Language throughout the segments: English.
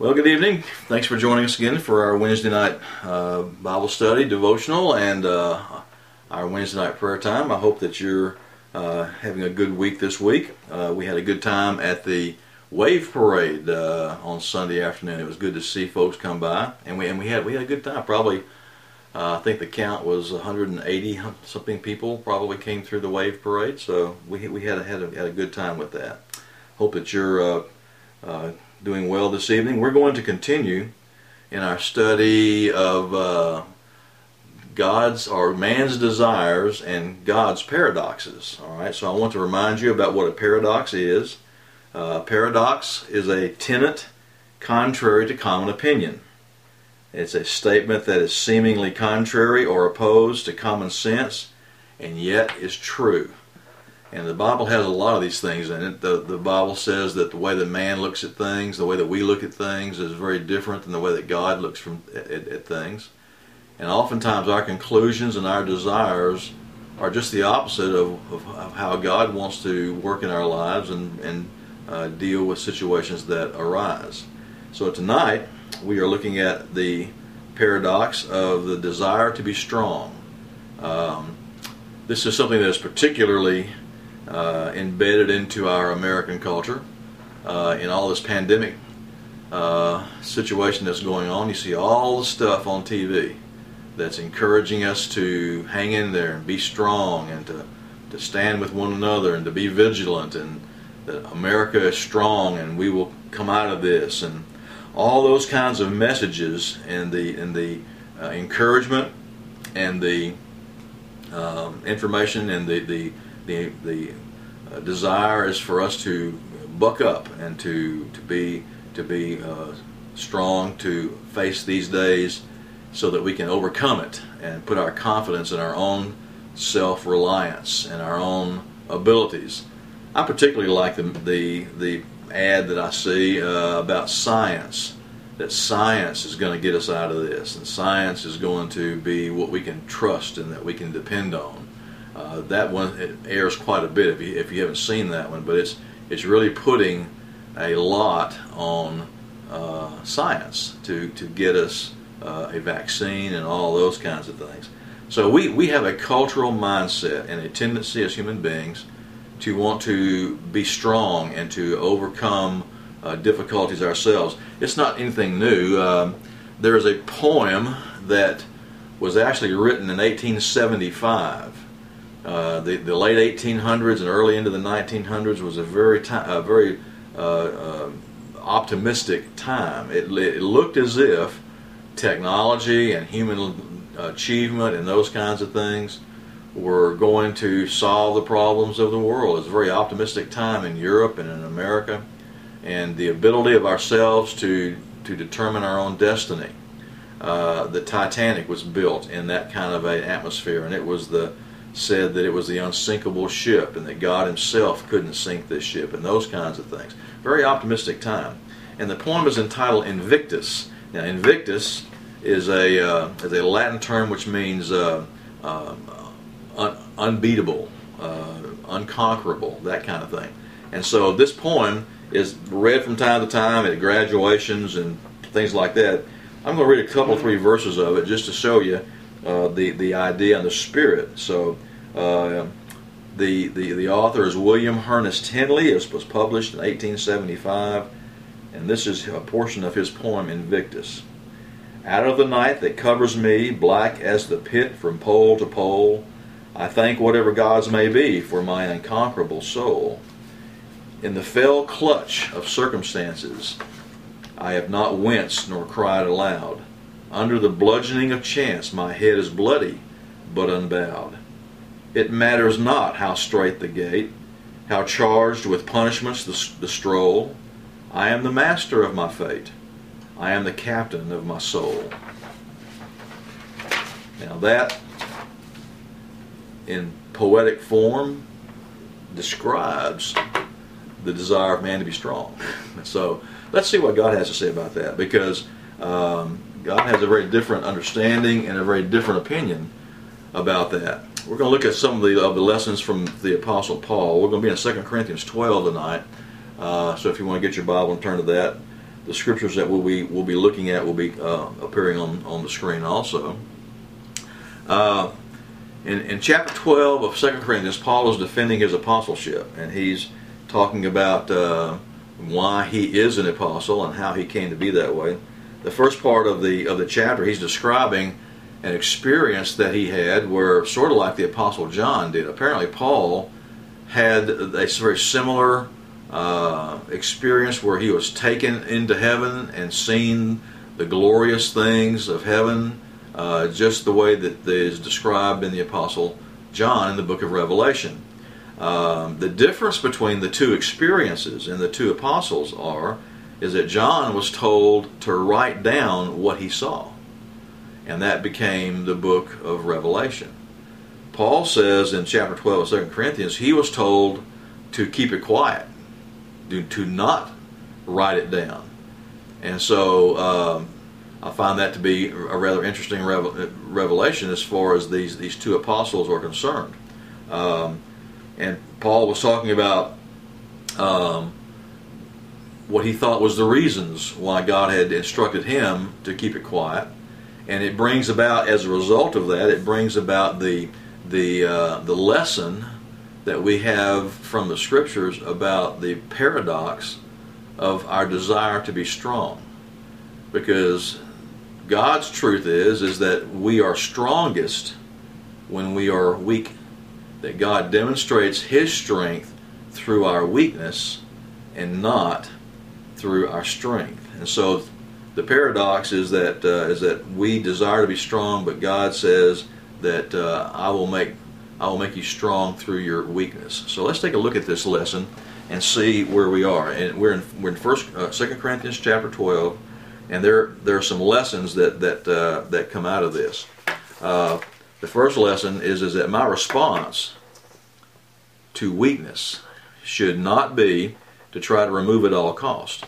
Well, good evening. Thanks for joining us again for our Wednesday night uh, Bible study, devotional, and uh, our Wednesday night prayer time. I hope that you're uh, having a good week this week. Uh, we had a good time at the Wave Parade uh, on Sunday afternoon. It was good to see folks come by, and we and we had we had a good time. Probably, uh, I think the count was 180 something people probably came through the Wave Parade. So we we had a, had a, had a good time with that. Hope that you're doing well this evening. We're going to continue in our study of uh, God's or man's desires and God's paradoxes. All right, so I want to remind you about what a paradox is. Uh, paradox is a tenet contrary to common opinion. It's a statement that is seemingly contrary or opposed to common sense and yet is true. And the Bible has a lot of these things in it. The, the Bible says that the way that man looks at things, the way that we look at things, is very different than the way that God looks from, at, at things. And oftentimes our conclusions and our desires are just the opposite of, of, of how God wants to work in our lives and, and uh, deal with situations that arise. So tonight we are looking at the paradox of the desire to be strong. Um, this is something that is particularly uh, embedded into our American culture. Uh, in all this pandemic uh, situation that's going on, you see all the stuff on TV that's encouraging us to hang in there and be strong and to, to stand with one another and to be vigilant and that America is strong and we will come out of this and all those kinds of messages and the and the uh, encouragement and the um, information and the the the, the uh, desire is for us to buck up and to to be to be uh, strong to face these days so that we can overcome it and put our confidence in our own self-reliance and our own abilities. I particularly like the the, the ad that I see uh, about science that science is going to get us out of this and science is going to be what we can trust and that we can depend on uh, that one airs quite a bit if you, if you haven't seen that one, but it's it's really putting a lot on uh, science to to get us uh, a vaccine and all those kinds of things. So we, we have a cultural mindset and a tendency as human beings to want to be strong and to overcome uh, difficulties ourselves. It's not anything new. Um, there is a poem that was actually written in 1875 uh, the, the late 1800s and early into the 1900s was a very a very uh, uh, optimistic time. It, it, looked as if technology and human achievement and those kinds of things were going to solve the problems of the world. It was a very optimistic time in Europe and in America, and the ability of ourselves to to determine our own destiny. Uh, the Titanic was built in that kind of an atmosphere, and it was the said that it was the unsinkable ship and that God Himself couldn't sink this ship and those kinds of things. Very optimistic time. And the poem is entitled Invictus. Now, Invictus is a, uh, is a Latin term which means uh, uh, un- unbeatable, uh, unconquerable, that kind of thing. And so this poem is read from time to time at graduations and things like that. I'm going to read a couple, three verses of it just to show you uh, the the idea and the spirit. So. Uh, the, the, the author is William Ernest Henley. It was published in 1875, and this is a portion of his poem Invictus. Out of the night that covers me, black as the pit from pole to pole, I thank whatever gods may be for my unconquerable soul. In the fell clutch of circumstances, I have not winced nor cried aloud. Under the bludgeoning of chance, my head is bloody, but unbowed. It matters not how strait the gate, how charged with punishments the, the stroll. I am the master of my fate. I am the captain of my soul. Now, that in poetic form describes the desire of man to be strong. So, let's see what God has to say about that because um, God has a very different understanding and a very different opinion about that. We're going to look at some of the, of the lessons from the Apostle Paul. We're going to be in 2 Corinthians 12 tonight. Uh, so if you want to get your Bible and turn to that, the scriptures that we'll be we'll be looking at will be uh, appearing on on the screen also. Uh, in, in chapter 12 of 2 Corinthians, Paul is defending his apostleship, and he's talking about uh, why he is an apostle and how he came to be that way. The first part of the of the chapter, he's describing an experience that he had where, sort of like the apostle John did. Apparently, Paul had a very similar uh, experience where he was taken into heaven and seen the glorious things of heaven uh, just the way that is described in the Apostle John in the book of Revelation. Um, the difference between the two experiences in the two apostles are is that John was told to write down what he saw, and that became the book of Revelation. Paul says in chapter 12 of 2 Corinthians, he was told to keep it quiet, to, to not write it down. And so um, I find that to be a rather interesting revelation as far as these these two apostles are concerned. Um, and Paul was talking about um, what he thought was the reasons why God had instructed him to keep it quiet, and it brings about as a result of that, it brings about the the uh, the lesson that we have from the scriptures about the paradox of our desire to be strong because God's truth is is that we are strongest when we are weak. That God demonstrates His strength through our weakness and not through our strength. And so, the paradox is that uh, is that we desire to be strong, but God says that uh, I will make I will make you strong through your weakness. So let's take a look at this lesson and see where we are. And we're in we're in First uh, Second Corinthians chapter twelve and there there are some lessons that that uh, that come out of this. Uh, the first lesson is is that my response to weakness should not be to try to remove it at all cost,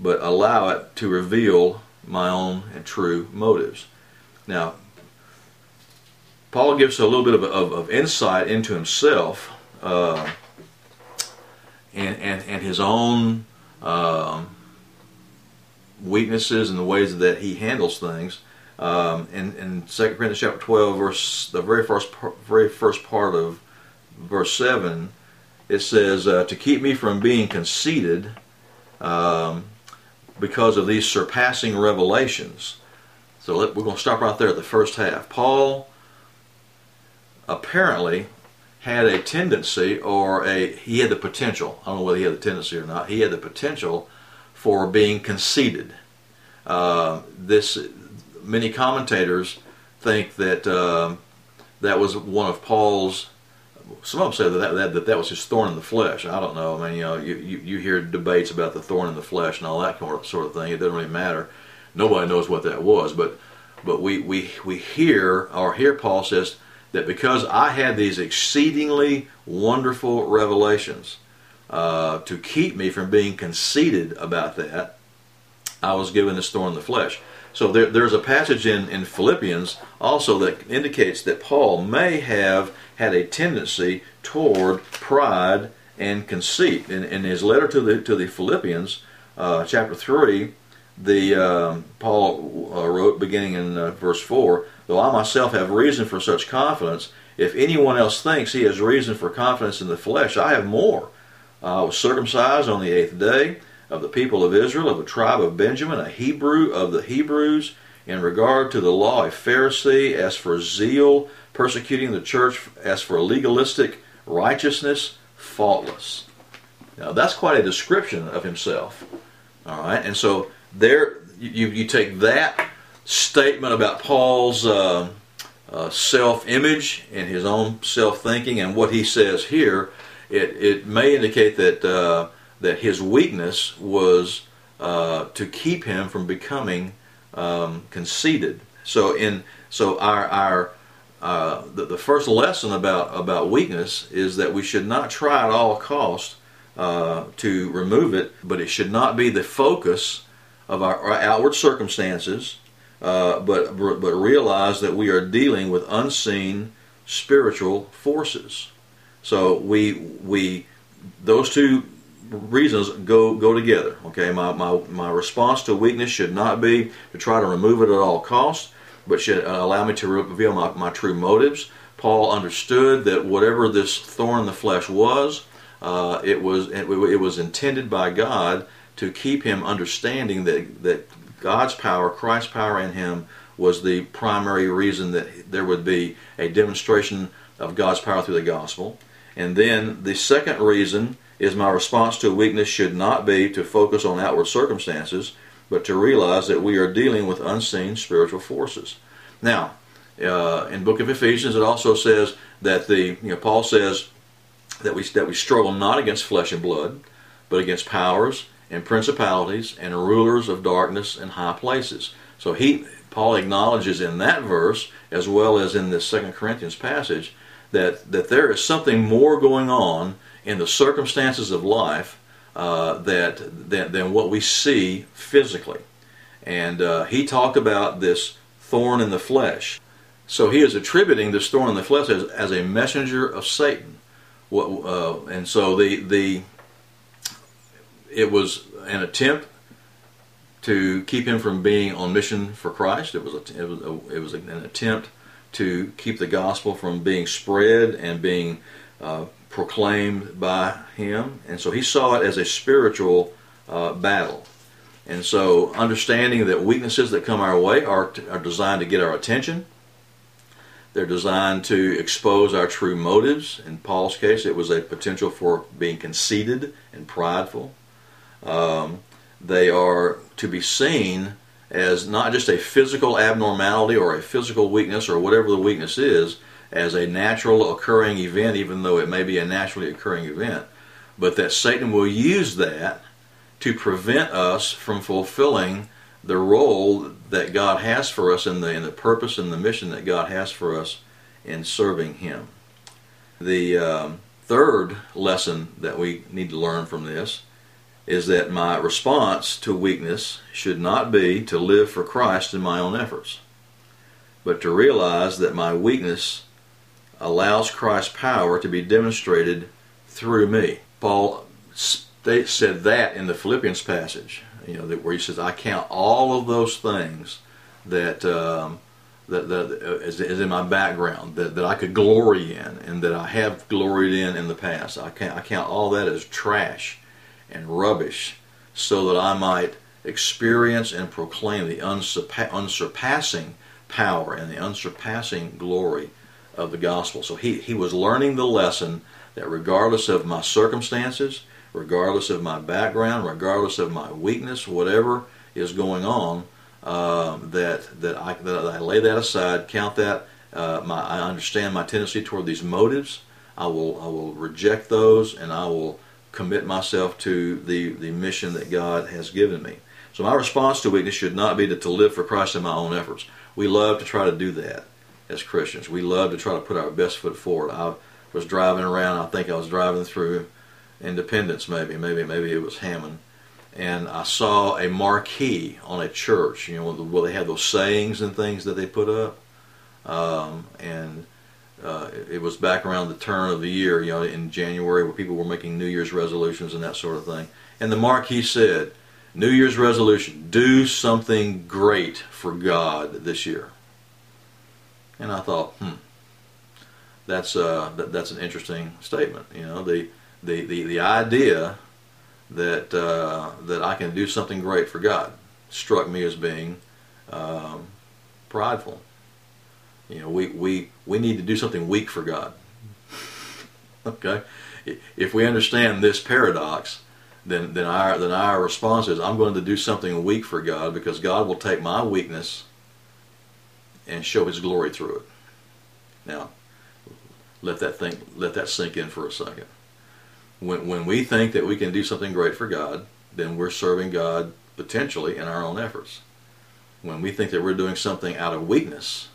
but allow it to reveal my own and true motives. Now, Paul gives a little bit of, of, of insight into himself uh, and, and, and his own um, weaknesses and the ways that he handles things. Um, in, in 2 Corinthians chapter 12, verse the very first very first part of verse 7, it says, uh, To keep me from being conceited um, because of these surpassing revelations. So let, we're going to stop right there at the first half. Paul apparently had a tendency or a he had the potential. I don't know whether he had the tendency or not. He had the potential for being conceited. Uh, this many commentators think that uh, that was one of Paul's. Some of them say that that, that that was his thorn in the flesh. I don't know. I mean, you know, you, you, you hear debates about the thorn in the flesh and all that sort of thing. It doesn't really matter. Nobody knows what that was, but but we we we hear or hear Paul says that because I had these exceedingly wonderful revelations uh, to keep me from being conceited about that, I was given this thorn in the flesh. So there, there's a passage in, in Philippians also that indicates that Paul may have had a tendency toward pride and conceit. In, in his letter to the to the Philippians, uh, chapter three, the um, Paul uh, wrote beginning in uh, verse four. Though I myself have reason for such confidence, if anyone else thinks he has reason for confidence in the flesh, I have more. I was circumcised on the eighth day of the people of Israel, of the tribe of Benjamin, a Hebrew of the Hebrews, in regard to the law, a Pharisee, as for zeal, persecuting the church, as for legalistic righteousness, faultless. Now that's quite a description of himself. All right, and so there you, you take that statement about Paul's uh, uh, self image and his own self thinking and what he says here it, it may indicate that, uh, that his weakness was uh, to keep him from becoming um, conceited. So, in, so our, our, uh, the, the first lesson about, about weakness is that we should not try at all cost uh, to remove it, but it should not be the focus of our, our outward circumstances, uh, but, but realize that we are dealing with unseen spiritual forces. So we we those two reasons go go together. Okay, my, my, my response to weakness should not be to try to remove it at all costs, but should allow me to reveal my, my true motives. Paul understood that whatever this thorn in the flesh was, uh, it was it, it was intended by God to keep him understanding that that God's power, Christ's power in him, was the primary reason that there would be a demonstration of God's power through the gospel. And then the second reason is my response to weakness should not be to focus on outward circumstances, but to realize that we are dealing with unseen spiritual forces. Now, uh, in book of Ephesians, it also says that the you know Paul says that we that we struggle not against flesh and blood, but against powers and principalities and rulers of darkness in high places. So he Paul acknowledges in that verse, as well as in this Second Corinthians passage, that that there is something more going on in the circumstances of life uh, that than, than what we see physically. And uh, he talked about this thorn in the flesh. So he is attributing this thorn in the flesh as, as a messenger of Satan. What, uh, and so the the it was an attempt to keep him from being on mission for Christ. It was a, it was a, it was an attempt to keep the gospel from being spread and being uh, proclaimed by him. And so he saw it as a spiritual uh, battle. And so understanding that weaknesses that come our way are, are designed to get our attention. They're designed to expose our true motives. In Paul's case, it was a potential for being conceited and prideful. Um, they are to be seen as not just a physical abnormality or a physical weakness or whatever the weakness is, as a natural occurring event, even though it may be a naturally occurring event, but that Satan will use that to prevent us from fulfilling the role that God has for us in the, the purpose and the mission that God has for us in serving Him. The um, third lesson that we need to learn from this is that my response to weakness should not be to live for Christ in my own efforts, but to realize that my weakness allows Christ's power to be demonstrated through me. Paul said that in the Philippians passage, you know, where he says, "I count all of those things that um, that, that uh, is, is, in my background that, that I could glory in, and that I have gloried in in the past. I count, I count all that as trash and rubbish, so that I might experience and proclaim the unsurpassing power and the unsurpassing glory of the gospel. So he, he was learning the lesson that regardless of my circumstances, regardless of my background, regardless of my weakness, whatever is going on, um, that that I that I lay that aside, count that. Uh, my, I understand my tendency toward these motives. I will I will reject those, and I will commit myself to the the mission that God has given me. So my response to weakness should not be to, to live for Christ in my own efforts. We love to try to do that as Christians. We love to try to put our best foot forward. I was driving around. I think I was driving through Independence, maybe, maybe, maybe it was Hammond, and I saw a marquee on a church. You know, where they had those sayings and things that they put up, um, and uh, it was back around the turn of the year, you know, in January, where people were making New Year's resolutions and that sort of thing. And the marquee said, "New Year's resolution: do something great for God this year." And I thought, hmm, that's uh, that, that's an interesting statement. You know, the the the, the idea that uh, that I can do something great for God struck me as being um, prideful. You know, we, we we need to do something weak for God. okay, if we understand this paradox, then then our then our response is I'm going to do something weak for God because God will take my weakness and show His glory through it. Now, let that think, let that sink in for a second. When when we think that we can do something great for God, then we're serving God potentially in our own efforts. When we think that we're doing something out of weakness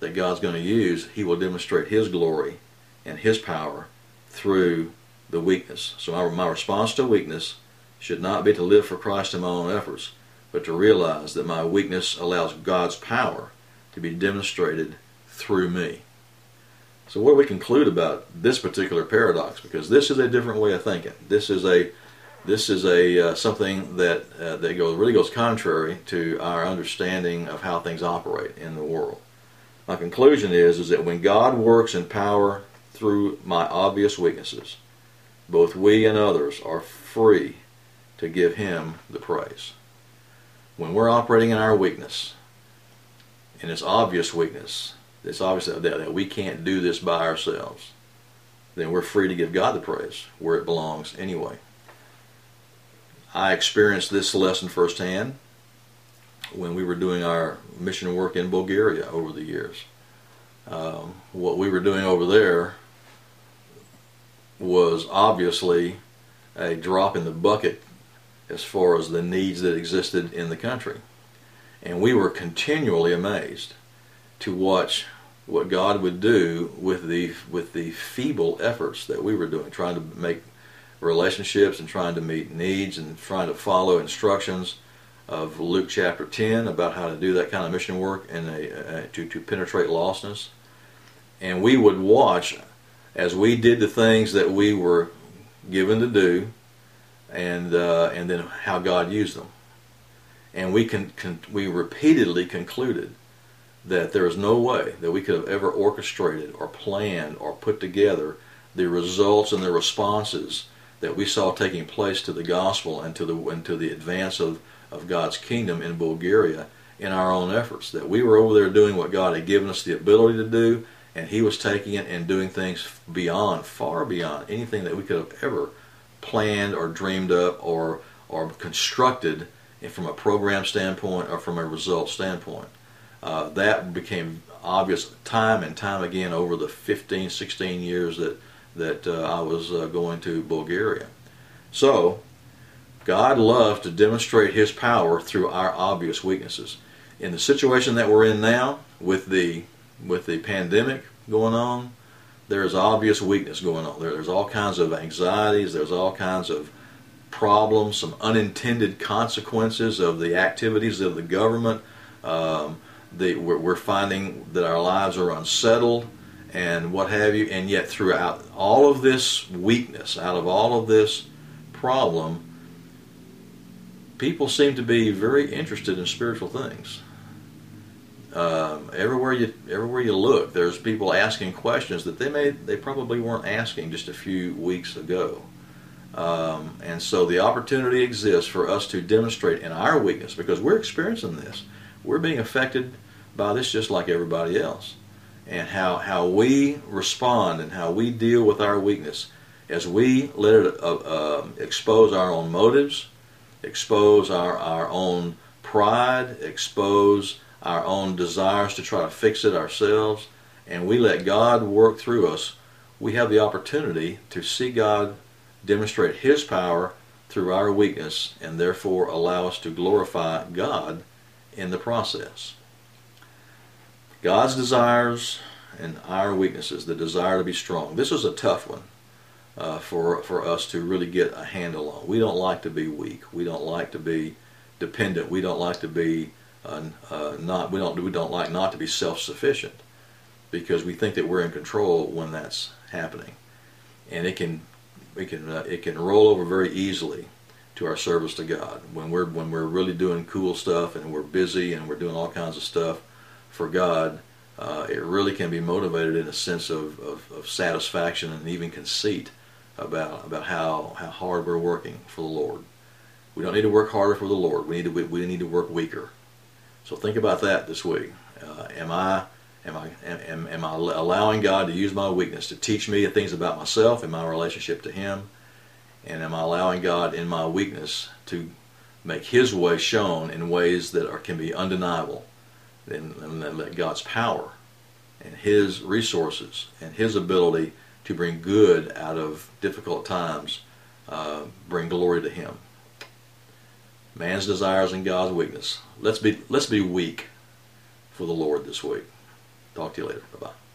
that God's going to use, He will demonstrate His glory and His power through the weakness. So my, my response to weakness should not be to live for Christ in my own efforts, but to realize that my weakness allows God's power to be demonstrated through me. So what do we conclude about this particular paradox? Because this is a different way of thinking. This is a this is a uh, something that uh, that goes really goes contrary to our understanding of how things operate in the world. My conclusion is is that when God works in power through my obvious weaknesses, both we and others are free to give Him the praise. When we're operating in our weakness, in its obvious weakness, it's obvious that, that we can't do this by ourselves, then we're free to give God the praise where it belongs anyway. I experienced this lesson firsthand when we were doing our mission work in Bulgaria over the years. Um, what we were doing over there was obviously a drop in the bucket as far as the needs that existed in the country. And we were continually amazed to watch what God would do with the with the feeble efforts that we were doing, trying to make relationships and trying to meet needs and trying to follow instructions of Luke chapter 10 about how to do that kind of mission work and uh, to, to penetrate lostness. And we would watch as we did the things that we were given to do and, uh, and then how God used them. And we, can, can, we repeatedly concluded that there is no way that we could have ever orchestrated or planned or put together the results and the responses that we saw taking place to the gospel and to the and to the advance of, of God's kingdom in Bulgaria in our own efforts. That we were over there doing what God had given us the ability to do, and He was taking it and doing things beyond, far beyond anything that we could have ever planned or dreamed up or or constructed from a program standpoint or from a result standpoint. Uh, that became obvious time and time again over the 15, 16 years that that uh, I was uh, going to Bulgaria. So, God loves to demonstrate His power through our obvious weaknesses. In the situation that we're in now, with the with the pandemic going on, there is obvious weakness going on. There, there's all kinds of anxieties. There's all kinds of problems, some unintended consequences of the activities of the government. Um, the, we're, we're finding that our lives are unsettled and what have you. And yet, throughout all of this weakness, out of all of this problem, people seem to be very interested in spiritual things. Um, everywhere you everywhere you look, there's people asking questions that they may they probably weren't asking just a few weeks ago. Um, and so the opportunity exists for us to demonstrate in our weakness because we're experiencing this. We're being affected by this just like everybody else and how, how we respond and how we deal with our weakness as we let it uh, uh, expose our own motives, expose our, our own pride, expose our own desires to try to fix it ourselves, and we let God work through us, we have the opportunity to see God demonstrate His power through our weakness and therefore allow us to glorify God in the process. God's desires and our weaknesses, the desire to be strong. This is a tough one uh, for for us to really get a handle on. We don't like to be weak. We don't like to be dependent. We don't like to be uh, uh, not. We don't. We don't like not to be self-sufficient because we think that we're in control when that's happening, and it can it can uh, it can roll over very easily to our service to God when we're when we're really doing cool stuff and we're busy and we're doing all kinds of stuff for God, uh, it really can be motivated in a sense of, of, of, satisfaction and even conceit about about how, how hard we're working for the Lord. We don't need to work harder for the Lord. We need to we need to work weaker. So think about that this week. Uh, am I am I am, am I allowing God to use my weakness to teach me things about myself and my relationship to Him? And am I allowing God in my weakness to make His way shown in ways that are, can be undeniable and let God's power and His resources and His ability to bring good out of difficult times uh, bring glory to Him. Man's desires and God's weakness. Let's be let's be weak for the Lord this week. Talk to you later. Bye bye.